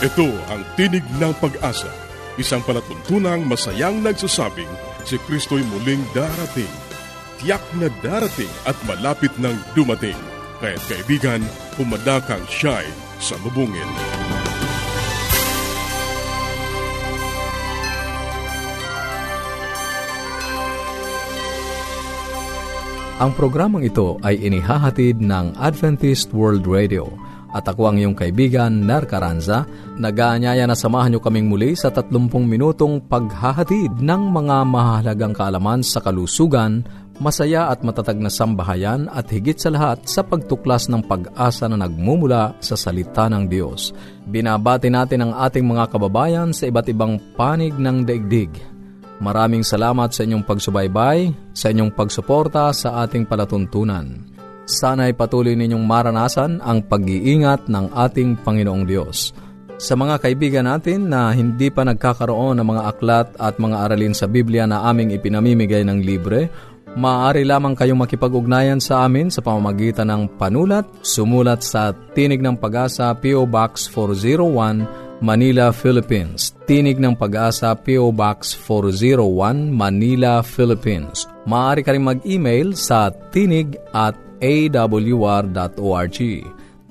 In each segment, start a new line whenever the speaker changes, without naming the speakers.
Ito ang Tinig ng Pag-asa, isang palatuntunang masayang nagsasabing si Kristo'y muling darating. Tiyak na darating at malapit nang dumating. Kaya't kaibigan, pumadakang siya'y sa lubungin.
Ang programang ito ay inihahatid ng Adventist World Radio at ako ang iyong kaibigan, Ner Caranza. Nag-aanyaya na samahan niyo kaming muli sa 30 minutong paghahatid ng mga mahalagang kaalaman sa kalusugan, masaya at matatag na sambahayan at higit sa lahat sa pagtuklas ng pag-asa na nagmumula sa salita ng Diyos. Binabati natin ang ating mga kababayan sa iba't ibang panig ng daigdig Maraming salamat sa inyong pagsubaybay, sa inyong pagsuporta sa ating palatuntunan. Sana ay patuloy ninyong maranasan ang pag-iingat ng ating Panginoong Diyos. Sa mga kaibigan natin na hindi pa nagkakaroon ng mga aklat at mga aralin sa Biblia na aming ipinamimigay ng libre, maaari lamang kayong makipag-ugnayan sa amin sa pamamagitan ng panulat, sumulat sa Tinig ng Pag-asa PO Box 401 Manila, Philippines. Tinig ng Pag-asa PO Box 401, Manila, Philippines. Maaari ka rin mag-email sa tinig at awr.org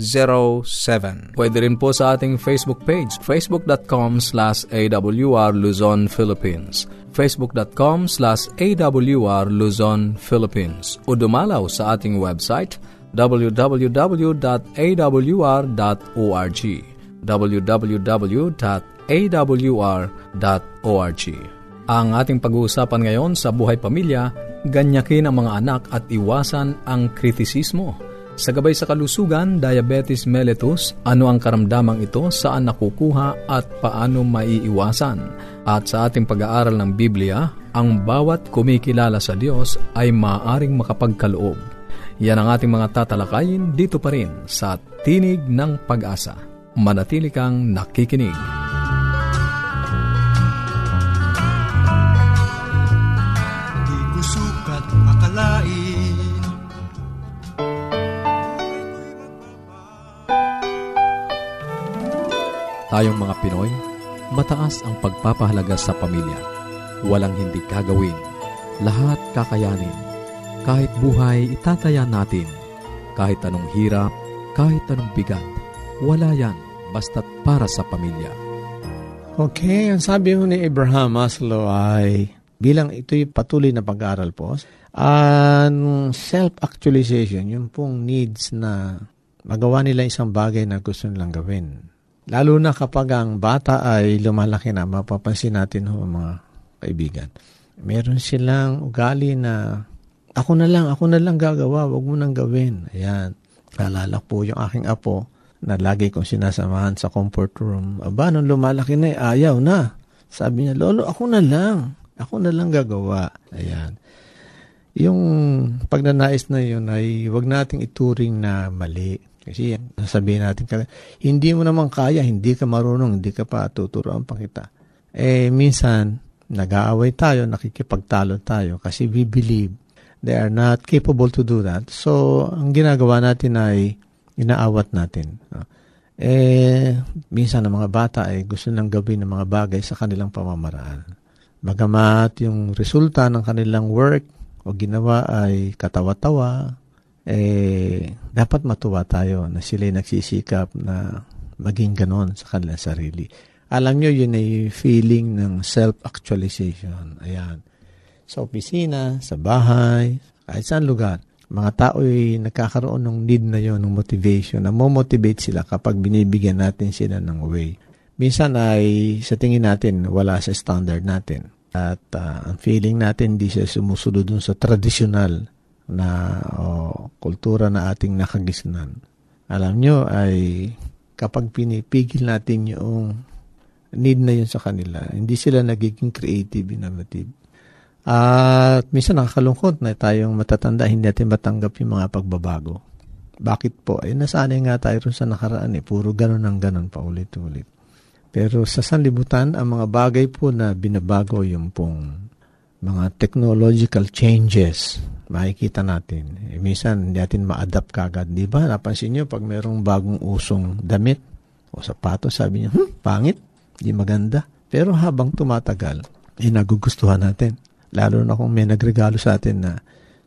0968-8536-607. Pwede rin po sa ating Facebook page, facebook.com slash awr Luzon, Philippines facebook.com slash awr Luzon, Philippines o dumalaw sa ating website www.awr.org www.awr.org ang ating pag-uusapan ngayon sa buhay pamilya, ganyakin ang mga anak at iwasan ang kritisismo. Sa gabay sa kalusugan, diabetes mellitus, ano ang karamdamang ito, saan nakukuha at paano maiiwasan. At sa ating pag-aaral ng Biblia, ang bawat kumikilala sa Diyos ay maaaring makapagkaloob. Yan ang ating mga tatalakayin dito pa rin sa Tinig ng Pag-asa. Manatili kang nakikinig. Tayong mga Pinoy, mataas ang pagpapahalaga sa pamilya. Walang hindi kagawin. Lahat kakayanin. Kahit buhay, itataya natin. Kahit anong hirap, kahit anong bigat. Wala yan, basta't para sa pamilya.
Okay, ang sabi mo ni Abraham Maslow ay bilang ito'y patuloy na pag-aaral po, ang self-actualization, yung pong needs na magawa nila isang bagay na gusto nilang gawin. Lalo na kapag ang bata ay lumalaki na, mapapansin natin ho mga kaibigan. Meron silang ugali na ako na lang, ako na lang gagawa, wag mo nang gawin. Ayan. Nalala po yung aking apo na lagi kong sinasamahan sa comfort room. Aba, nung lumalaki na, ayaw na. Sabi niya, Lolo, ako na lang. Ako na lang gagawa. Ayan. Yung pagnanais na yun ay wag nating ituring na mali kasi sasabihin natin, hindi mo naman kaya, hindi ka marunong, hindi ka pa tuturuan pa kita. Eh, minsan, nag-aaway tayo, nakikipagtalo tayo kasi we believe they are not capable to do that. So, ang ginagawa natin ay inaawat natin. Eh, minsan ang mga bata ay gusto nang gawin ng mga bagay sa kanilang pamamaraan. Magamat yung resulta ng kanilang work o ginawa ay katawa-tawa, eh, dapat matuwa tayo na sila nagsisikap na maging ganon sa kanilang sarili. Alam nyo, yun ay feeling ng self-actualization. Ayan. Sa opisina, sa bahay, kahit saan lugar. Mga tao ay nagkakaroon ng need na yon ng motivation, na mo-motivate sila kapag binibigyan natin sila ng way. Minsan ay sa tingin natin wala sa standard natin. At uh, ang feeling natin hindi siya sumusunod dun sa traditional na o, kultura na ating nakagisnan. Alam nyo ay kapag pinipigil natin yung Need na yun sa kanila. Hindi sila nagiging creative, innovative. At minsan nakakalungkot na tayong matatanda, hindi natin matanggap yung mga pagbabago. Bakit po? Eh, nasanay nga tayo rin sa nakaraan eh. Puro ganun ang ganun pa ulit-ulit. Pero sa sanlibutan, ang mga bagay po na binabago yung pong mga technological changes, makikita natin. Eh, minsan, hindi natin ma-adapt kagad. Di ba? Napansin nyo, pag mayroong bagong usong damit o sapatos, sabi niya, hmm, pangit, di maganda. Pero habang tumatagal, eh, nagugustuhan natin. Lalo na kung may nagregalo sa atin na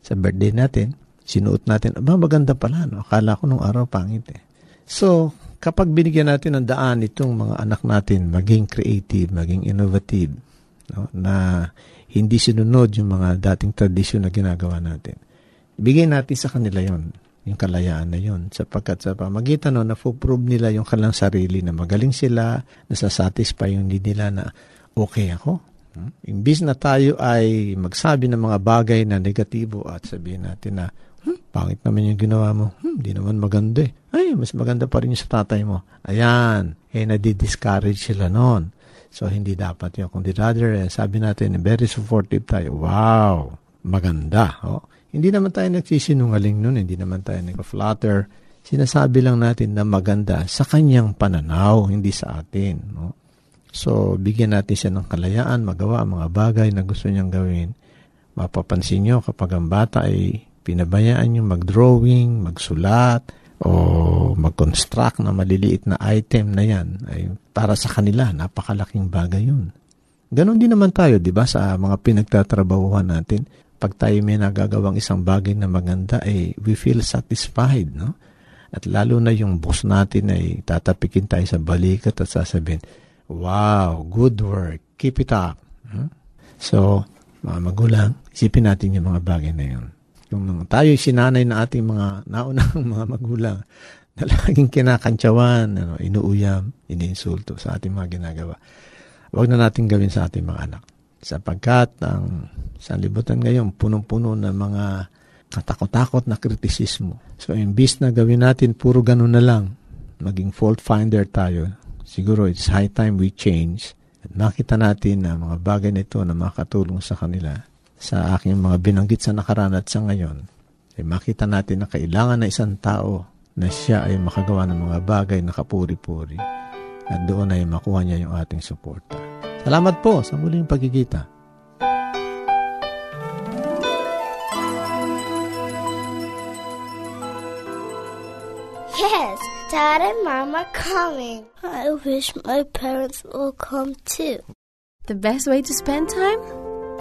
sa birthday natin, sinuot natin, aba, maganda pala. No? Akala ko nung araw pangit eh. So, kapag binigyan natin ng daan itong mga anak natin, maging creative, maging innovative, no? na hindi sinunod yung mga dating tradisyon na ginagawa natin. Bigay natin sa kanila yon yung kalayaan na yon sapagkat sa pamagitan no, na-prove nila yung kanilang sarili na magaling sila, nasasatisfy yung need nila na okay ako. Hmm? Imbis na tayo ay magsabi ng mga bagay na negatibo at sabihin natin na hmm, pangit naman yung ginawa mo, hmm, di naman maganda eh. Ay, mas maganda pa rin yung sa tatay mo. Ayan, eh nadi-discourage sila noon. So, hindi dapat yun. Kung rather, eh, sabi natin, very supportive tayo. Wow! Maganda. Oh. Hindi naman tayo nagsisinungaling nun. Hindi naman tayo nag-flatter. Sinasabi lang natin na maganda sa kanyang pananaw, hindi sa atin. No? So, bigyan natin siya ng kalayaan, magawa ang mga bagay na gusto niyang gawin. Mapapansin niyo kapag ang bata ay pinabayaan niyo mag-drawing, magsulat, o mag-construct na maliliit na item na yan, ay para sa kanila, napakalaking bagay yun. Ganon din naman tayo, di ba, sa mga pinagtatrabahuhan natin. Pag tayo may nagagawang isang bagay na maganda, eh, we feel satisfied, no? At lalo na yung boss natin ay tatapikin tayo sa balikat at sasabihin, wow, good work, keep it up. Hmm? So, mga magulang, isipin natin yung mga bagay na yun. Yung mga, tayo sinanay na ating mga naunang mga magulang na laging kinakantsawan, ano, inuuyam, iniinsulto sa ating mga ginagawa. Huwag na natin gawin sa ating mga anak. Sapagkat ang sanlibutan ngayon, punong-puno ng mga katakot-takot na kritisismo. So, imbis na gawin natin puro ganun na lang, maging fault finder tayo, siguro it's high time we change at makita natin na mga bagay na ito na makatulong sa kanila sa aking mga binanggit sa nakaraan at sa ngayon, ay makita natin na kailangan na isang tao na siya ay makagawa ng mga bagay na kapuri-puri at doon ay makuha niya yung ating suporta. Salamat po sa muling pagkikita.
Yes, Dad and Mom are coming. I wish my parents will come too.
The best way to spend time?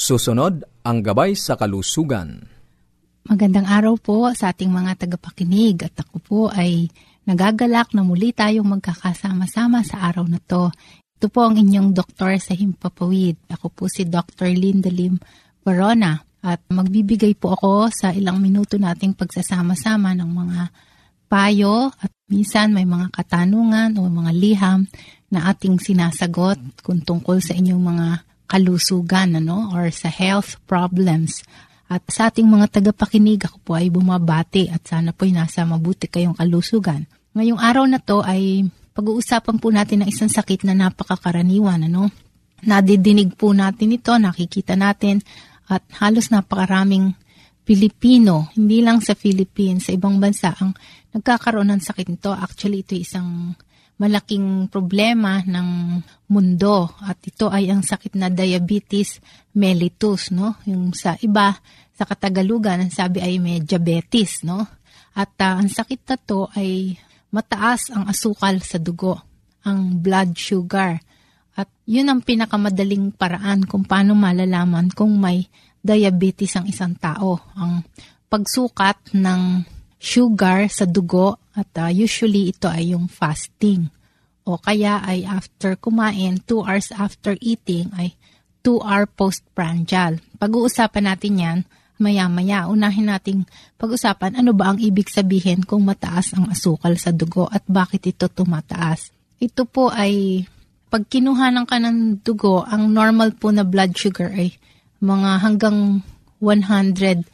Susunod ang gabay sa kalusugan.
Magandang araw po sa ating mga tagapakinig at ako po ay nagagalak na muli tayong magkakasama-sama sa araw na to. Ito po ang inyong doktor sa Himpapawid. Ako po si Dr. Linda Lim Barona at magbibigay po ako sa ilang minuto nating pagsasama-sama ng mga payo at minsan may mga katanungan o mga liham na ating sinasagot kung tungkol sa inyong mga kalusugan ano, or sa health problems. At sa ating mga tagapakinig, ako po ay bumabati at sana po ay nasa mabuti kayong kalusugan. Ngayong araw na to ay pag-uusapan po natin ng isang sakit na napakakaraniwan. Ano? Nadidinig po natin ito, nakikita natin at halos napakaraming Pilipino, hindi lang sa Philippines, sa ibang bansa ang nagkakaroon ng sakit nito. Actually, ito isang malaking problema ng mundo at ito ay ang sakit na diabetes mellitus, no? Yung sa iba, sa Katagalugan, ang sabi ay may diabetes, no? At uh, ang sakit na to ay mataas ang asukal sa dugo, ang blood sugar. At yun ang pinakamadaling paraan kung paano malalaman kung may diabetes ang isang tao. Ang pagsukat ng sugar sa dugo at uh, usually ito ay yung fasting. O kaya ay after kumain, 2 hours after eating ay 2 hour postprandial. Pag-uusapan natin yan maya-maya. Unahin nating pag-usapan ano ba ang ibig sabihin kung mataas ang asukal sa dugo at bakit ito tumataas. Ito po ay pag kinuhanan ka ng dugo, ang normal po na blood sugar ay mga hanggang 100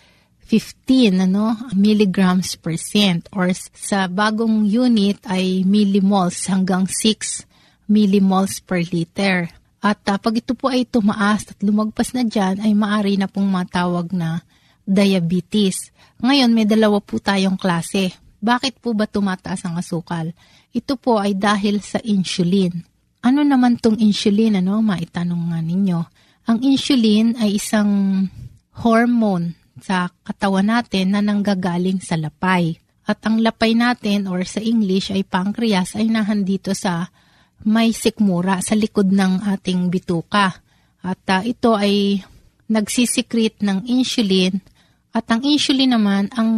15 ano, milligrams per cent or sa bagong unit ay millimoles hanggang 6 millimoles per liter. At uh, pag ito po ay tumaas at lumagpas na dyan ay maari na pong matawag na diabetes. Ngayon may dalawa po tayong klase. Bakit po ba tumataas ang asukal? Ito po ay dahil sa insulin. Ano naman tong insulin? Ano? Maitanong nga ninyo. Ang insulin ay isang hormone sa katawan natin na nanggagaling sa lapay. At ang lapay natin or sa English ay pancreas ay nahandito sa may sikmura sa likod ng ating bituka. At uh, ito ay nagsisikret ng insulin at ang insulin naman ang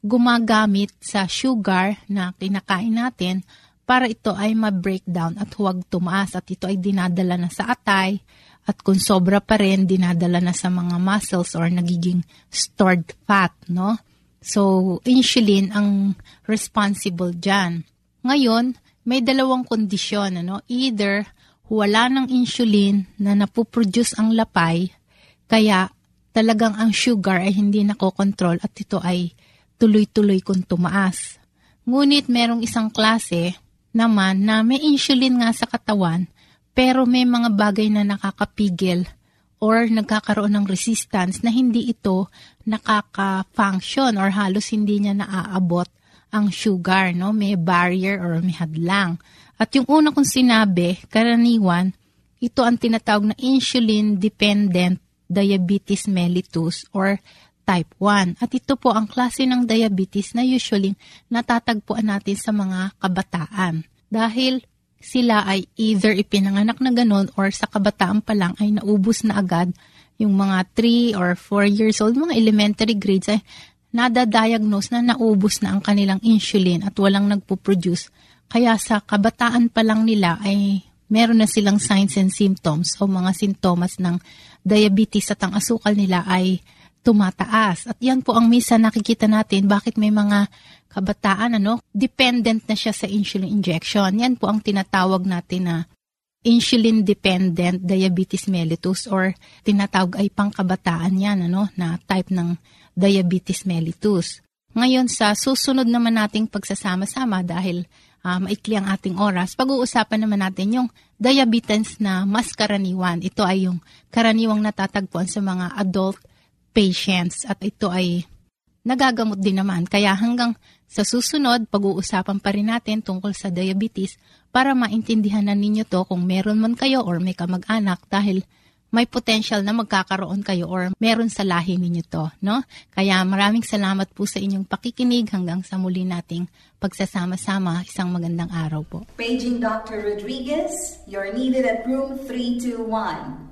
gumagamit sa sugar na kinakain natin para ito ay ma-breakdown at huwag tumaas at ito ay dinadala na sa atay at kung sobra pa rin, dinadala na sa mga muscles or nagiging stored fat, no? So, insulin ang responsible dyan. Ngayon, may dalawang kondisyon, ano? Either wala ng insulin na napuproduce ang lapay, kaya talagang ang sugar ay hindi nakokontrol at ito ay tuloy-tuloy kung tumaas. Ngunit merong isang klase naman na may insulin nga sa katawan pero may mga bagay na nakakapigil or nagkakaroon ng resistance na hindi ito nakaka-function or halos hindi niya naaabot ang sugar, no? May barrier or may hadlang. At yung una kong sinabi, karaniwan, ito ang tinatawag na insulin-dependent diabetes mellitus or type 1. At ito po ang klase ng diabetes na usually natatagpuan natin sa mga kabataan. Dahil sila ay either ipinanganak na ganun or sa kabataan pa lang ay naubos na agad yung mga 3 or 4 years old, mga elementary grades ay nadadiagnose na naubos na ang kanilang insulin at walang nagpo-produce. Kaya sa kabataan pa lang nila ay meron na silang signs and symptoms o mga sintomas ng diabetes at ang asukal nila ay tumataas. At yan po ang misa nakikita natin bakit may mga kabataan ano, dependent na siya sa insulin injection. Yan po ang tinatawag natin na insulin dependent diabetes mellitus or tinatawag ay pangkabataan yan ano na type ng diabetes mellitus. Ngayon sa susunod naman nating pagsasama-sama dahil uh, maikli ang ating oras, pag-uusapan naman natin yung diabetes na mas karaniwan. Ito ay yung karaniwang natatagpuan sa mga adult patients at ito ay nagagamot din naman. Kaya hanggang sa susunod, pag-uusapan pa rin natin tungkol sa diabetes para maintindihan na ninyo to kung meron man kayo or may kamag-anak dahil may potential na magkakaroon kayo or meron sa lahi ninyo to, no? Kaya maraming salamat po sa inyong pakikinig hanggang sa muli nating pagsasama-sama. Isang magandang araw po.
Paging Dr. Rodriguez, you're needed at room 321.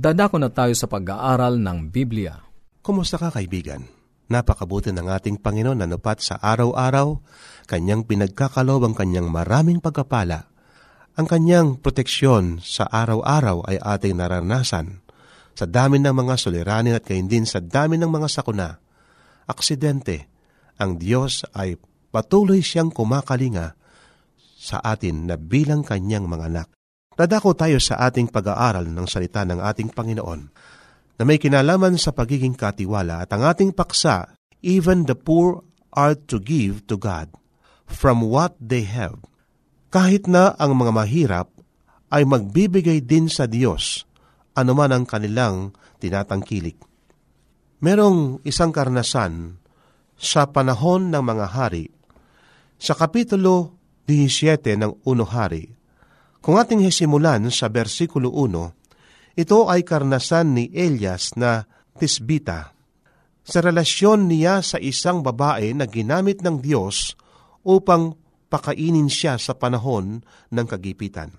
Dadako na tayo sa pag-aaral ng Biblia.
Kumusta ka kaibigan? Napakabuti ng ating Panginoon na nupat sa araw-araw, kanyang pinagkakalob ang kanyang maraming pagkapala. Ang kanyang proteksyon sa araw-araw ay ating naranasan. Sa dami ng mga suliranin at kayo din sa dami ng mga sakuna, aksidente, ang Diyos ay patuloy siyang kumakalinga sa atin na bilang kanyang mga anak. Dadako tayo sa ating pag-aaral ng salita ng ating Panginoon na may kinalaman sa pagiging katiwala at ang ating paksa, even the poor are to give to God from what they have. Kahit na ang mga mahirap ay magbibigay din sa Diyos anuman ang kanilang tinatangkilik. Merong isang karnasan sa panahon ng mga hari. Sa Kapitulo 17 ng Uno Hari, kung ating hisimulan sa versikulo 1, ito ay karnasan ni Elias na tisbita. Sa relasyon niya sa isang babae na ginamit ng Diyos upang pakainin siya sa panahon ng kagipitan.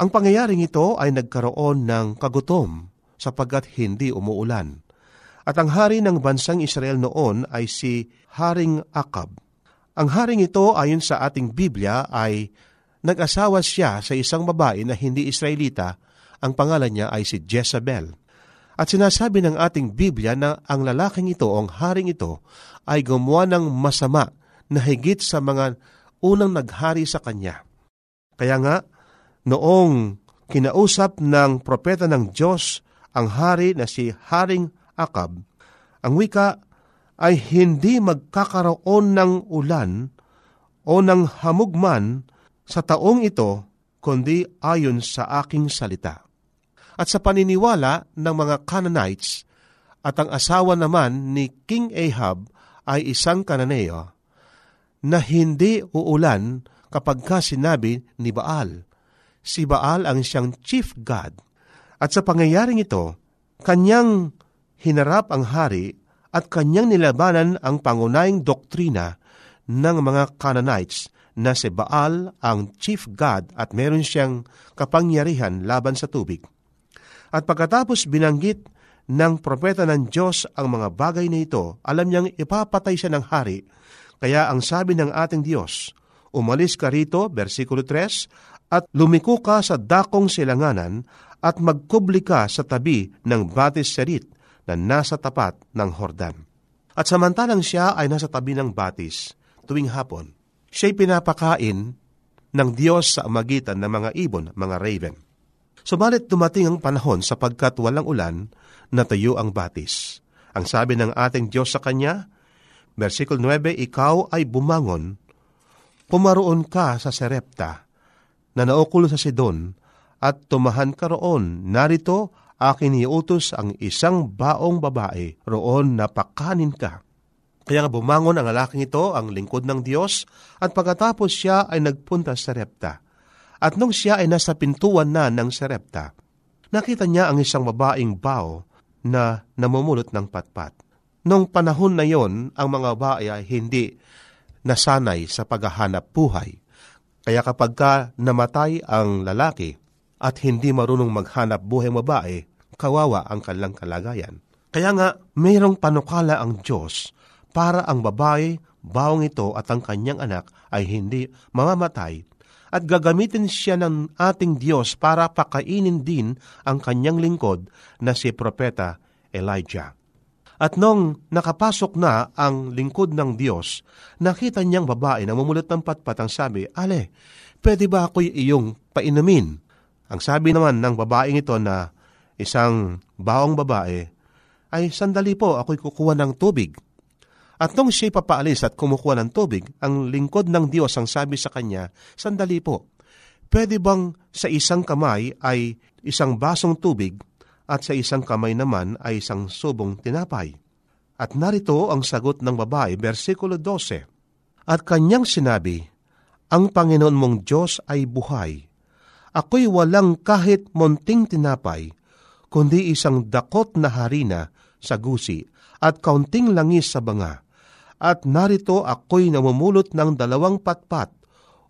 Ang pangyayaring ito ay nagkaroon ng kagutom sapagkat hindi umuulan. At ang hari ng bansang Israel noon ay si Haring Akab. Ang haring ito ayon sa ating Biblia ay nag-asawa siya sa isang babae na hindi Israelita ang pangalan niya ay si Jezebel. At sinasabi ng ating Biblia na ang lalaking ito o ang haring ito ay gumawa ng masama na higit sa mga unang naghari sa kanya. Kaya nga, noong kinausap ng propeta ng Diyos ang hari na si Haring Akab, ang wika ay hindi magkakaroon ng ulan o ng hamugman sa taong ito, kundi ayon sa aking salita at sa paniniwala ng mga Canaanites at ang asawa naman ni King Ahab ay isang Kananeo na hindi uulan kapag ka sinabi ni Baal. Si Baal ang siyang chief god. At sa pangyayaring ito, kanyang hinarap ang hari at kanyang nilabanan ang pangunahing doktrina ng mga Canaanites na si Baal ang chief god at meron siyang kapangyarihan laban sa tubig. At pagkatapos binanggit ng propeta ng Diyos ang mga bagay na ito, alam niyang ipapatay siya ng hari. Kaya ang sabi ng ating Diyos, Umalis ka rito, versikulo 3, at lumiko ka sa dakong silanganan at magkubli ka sa tabi ng Batis Serit na nasa tapat ng Hordan. At samantalang siya ay nasa tabi ng Batis tuwing hapon, siya'y pinapakain ng Diyos sa magitan ng mga ibon, mga raven. Subalit dumating ang panahon sapagkat walang ulan, natayo ang batis. Ang sabi ng ating Diyos sa kanya, versikulo 9, Ikaw ay bumangon, pumaroon ka sa Serepta, na naukulo sa Sidon, at tumahan ka roon. Narito, akin iutos ang isang baong babae, roon na pakanin ka. Kaya nga bumangon ang lalaking ito, ang lingkod ng Diyos, at pagkatapos siya ay nagpunta sa Serepta at nung siya ay nasa pintuan na ng Serepta, nakita niya ang isang babaeng bao na namumulot ng patpat. Nung panahon na yon, ang mga babae ay hindi nasanay sa paghahanap buhay. Kaya kapag ka namatay ang lalaki at hindi marunong maghanap buhay babae, kawawa ang kanilang kalagayan. Kaya nga, mayroong panukala ang Diyos para ang babae, bawang ito at ang kanyang anak ay hindi mamamatay at gagamitin siya ng ating Diyos para pakainin din ang kanyang lingkod na si Propeta Elijah. At nung nakapasok na ang lingkod ng Diyos, nakita niyang babae na mumulot ng patpat ang sabi, Ale, pwede ba ako'y iyong painumin? Ang sabi naman ng babaeng ito na isang baong babae, ay sandali po ako'y kukuha ng tubig at nung siya'y papaalis at kumukuha ng tubig, ang lingkod ng Diyos ang sabi sa kanya, Sandali po, pwede bang sa isang kamay ay isang basong tubig at sa isang kamay naman ay isang subong tinapay? At narito ang sagot ng babae, versikulo 12. At kanyang sinabi, ang Panginoon mong Diyos ay buhay. Ako'y walang kahit monting tinapay, kundi isang dakot na harina sa gusi at kaunting langis sa banga. At narito ako'y namumulot ng dalawang patpat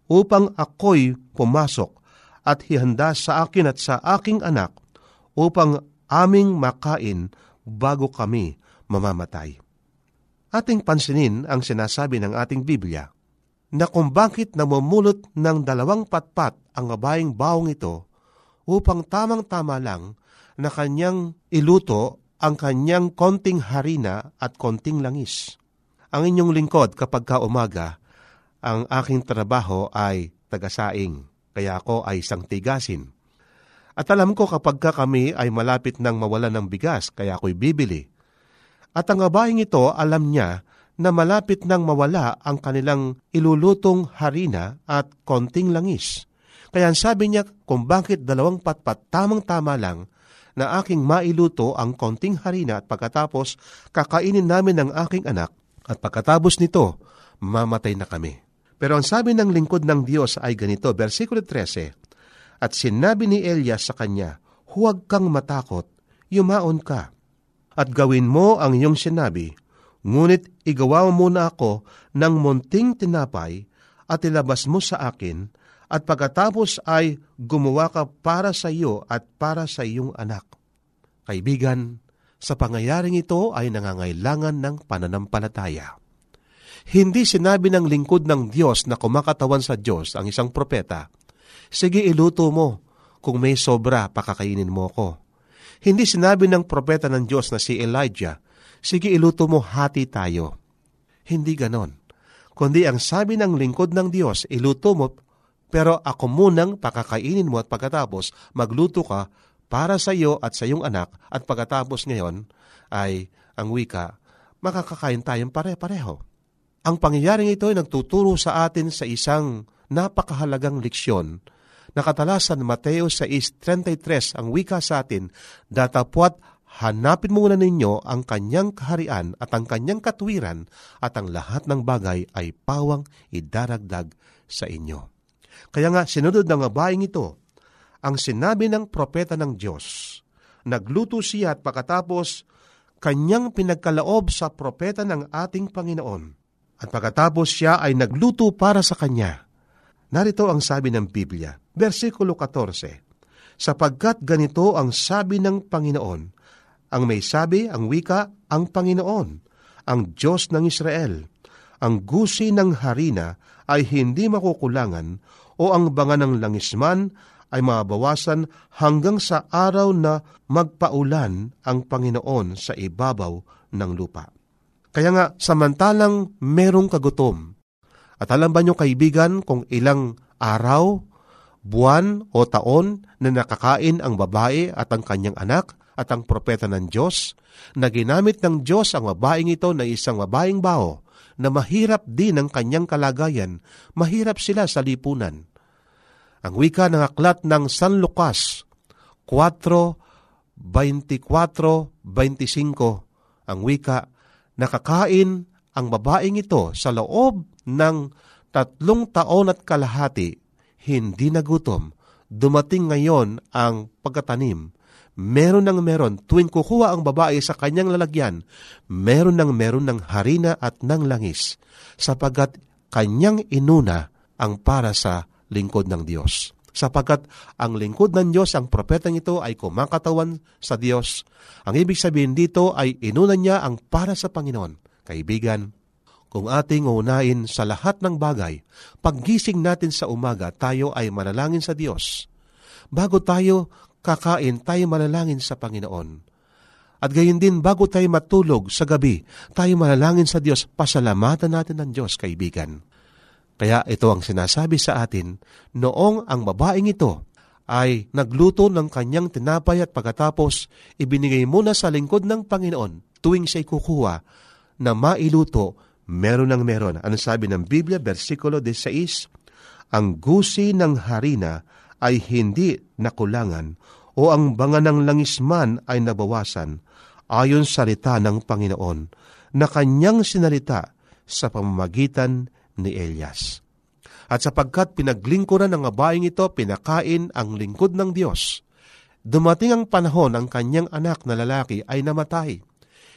upang ako'y pumasok at hihanda sa akin at sa aking anak upang aming makain bago kami mamamatay. Ating pansinin ang sinasabi ng ating Biblia na kung bakit namumulot ng dalawang patpat ang babaeng bawang ito upang tamang-tama lang na kanyang iluto ang kanyang konting harina at konting langis. Ang inyong lingkod kapag ka umaga, ang aking trabaho ay tagasaing, kaya ako ay isang tigasin. At alam ko kapag ka kami ay malapit ng mawala ng bigas, kaya ako'y bibili. At ang babaeng ito, alam niya na malapit nang mawala ang kanilang ilulutong harina at konting langis. Kaya sabi niya kung bakit dalawang patpat tamang-tama lang na aking mailuto ang konting harina at pagkatapos kakainin namin ng aking anak at pagkatapos nito, mamatay na kami. Pero ang sabi ng lingkod ng Diyos ay ganito, versikulo 13, At sinabi ni Elias sa kanya, Huwag kang matakot, yumaon ka, at gawin mo ang iyong sinabi, Ngunit igawa mo muna ako ng munting tinapay at ilabas mo sa akin at pagkatapos ay gumawa ka para sa iyo at para sa iyong anak. Kaibigan, sa pangyayaring ito ay nangangailangan ng pananampalataya. Hindi sinabi ng lingkod ng Diyos na kumakatawan sa Diyos ang isang propeta, Sige iluto mo, kung may sobra pakakainin mo ko. Hindi sinabi ng propeta ng Diyos na si Elijah, sige iluto mo hati tayo. Hindi ganon. Kundi ang sabi ng lingkod ng Diyos, iluto mo, pero ako munang pakakainin mo at pagkatapos magluto ka para sa iyo at sa iyong anak at pagkatapos ngayon ay ang wika, makakakain tayong pare-pareho. Ang pangyayaring ito ay nagtuturo sa atin sa isang napakahalagang leksyon na katalasan Mateo 6.33 ang wika sa atin, datapwat hanapin muna ninyo ang kanyang kaharian at ang kanyang katwiran at ang lahat ng bagay ay pawang idaragdag sa inyo. Kaya nga, sinunod ng babaeng ito, ang sinabi ng propeta ng Diyos. Nagluto siya at pagkatapos, kanyang pinagkalaob sa propeta ng ating Panginoon. At pagkatapos siya ay nagluto para sa kanya. Narito ang sabi ng Biblia, versikulo 14, Sapagkat ganito ang sabi ng Panginoon, ang may sabi, ang wika, ang Panginoon, ang Diyos ng Israel. Ang gusi ng harina ay hindi makukulangan o ang banga ng langisman ay mabawasan hanggang sa araw na magpaulan ang Panginoon sa ibabaw ng lupa. Kaya nga, samantalang merong kagutom, at alam ba nyo kaibigan kung ilang araw, buwan o taon na nakakain ang babae at ang kanyang anak at ang propeta ng Diyos, na ginamit ng Diyos ang babaeng ito na isang babaeng bao, na mahirap din ang kanyang kalagayan, mahirap sila sa lipunan. Ang wika ng aklat ng San Lucas 4.24-25, ang wika, nakakain ang babaeng ito sa loob ng tatlong taon at kalahati, hindi nagutom. Dumating ngayon ang pagkatanim meron ng meron, tuwing kukuha ang babae sa kanyang lalagyan, meron ng meron ng harina at ng langis, sapagat kanyang inuna ang para sa lingkod ng Diyos. Sapagat ang lingkod ng Diyos, ang propetang ito ay kumakatawan sa Diyos. Ang ibig sabihin dito ay inuna niya ang para sa Panginoon. Kaibigan, kung ating unahin sa lahat ng bagay, paggising natin sa umaga, tayo ay manalangin sa Diyos. Bago tayo kakain, tayo manalangin sa Panginoon. At gayon din, bago tayo matulog sa gabi, tayo manalangin sa Diyos, pasalamatan natin ng Diyos, kaibigan. Kaya ito ang sinasabi sa atin, noong ang babaeng ito ay nagluto ng kanyang tinapay at pagkatapos ibinigay muna sa lingkod ng Panginoon tuwing siya'y kukuha na mailuto, meron ng meron. Ano sabi ng Biblia, versikulo 16? Ang gusi ng harina ay hindi nakulangan o ang banga ng langisman ay nabawasan ayon sa salita ng Panginoon na kanyang sinalita sa pamamagitan ni Elias. At sapagkat pinaglingkuran ng babaeng ito, pinakain ang lingkod ng Diyos. Dumating ang panahon ang kanyang anak na lalaki ay namatay.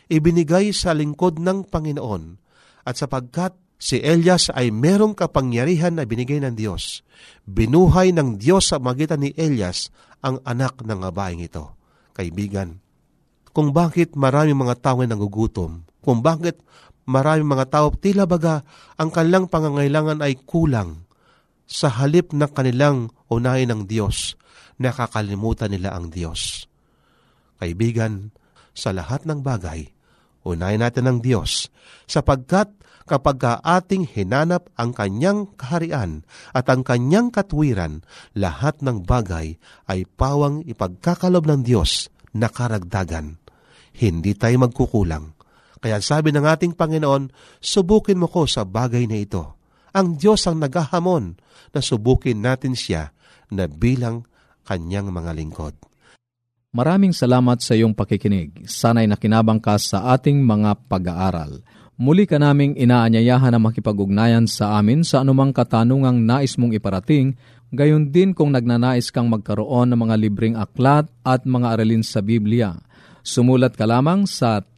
Ibinigay sa lingkod ng Panginoon. At sapagkat si Elias ay merong kapangyarihan na binigay ng Diyos, binuhay ng Diyos sa magitan ni Elias ang anak ng babaeng ito. Kaibigan, kung bakit maraming mga tao ay nagugutom, kung bakit maraming mga tao tila baga ang kanilang pangangailangan ay kulang. Sa halip na kanilang unahin ng Diyos, nakakalimutan nila ang Diyos. Kaibigan, sa lahat ng bagay, unahin natin ang Diyos, sapagkat kapag ating hinanap ang kanyang kaharian at ang kanyang katwiran, lahat ng bagay ay pawang ipagkakalob ng Diyos na karagdagan. Hindi tayo magkukulang kaya sabi ng ating Panginoon, subukin mo ko sa bagay na ito. Ang Diyos ang naghahamon na subukin natin siya na bilang kanyang mga lingkod.
Maraming salamat sa iyong pakikinig. Sana'y nakinabang ka sa ating mga pag-aaral. Muli ka naming inaanyayahan na makipag-ugnayan sa amin sa anumang katanungang nais mong iparating, gayon din kung nagnanais kang magkaroon ng mga libreng aklat at mga aralin sa Biblia. Sumulat ka lamang sa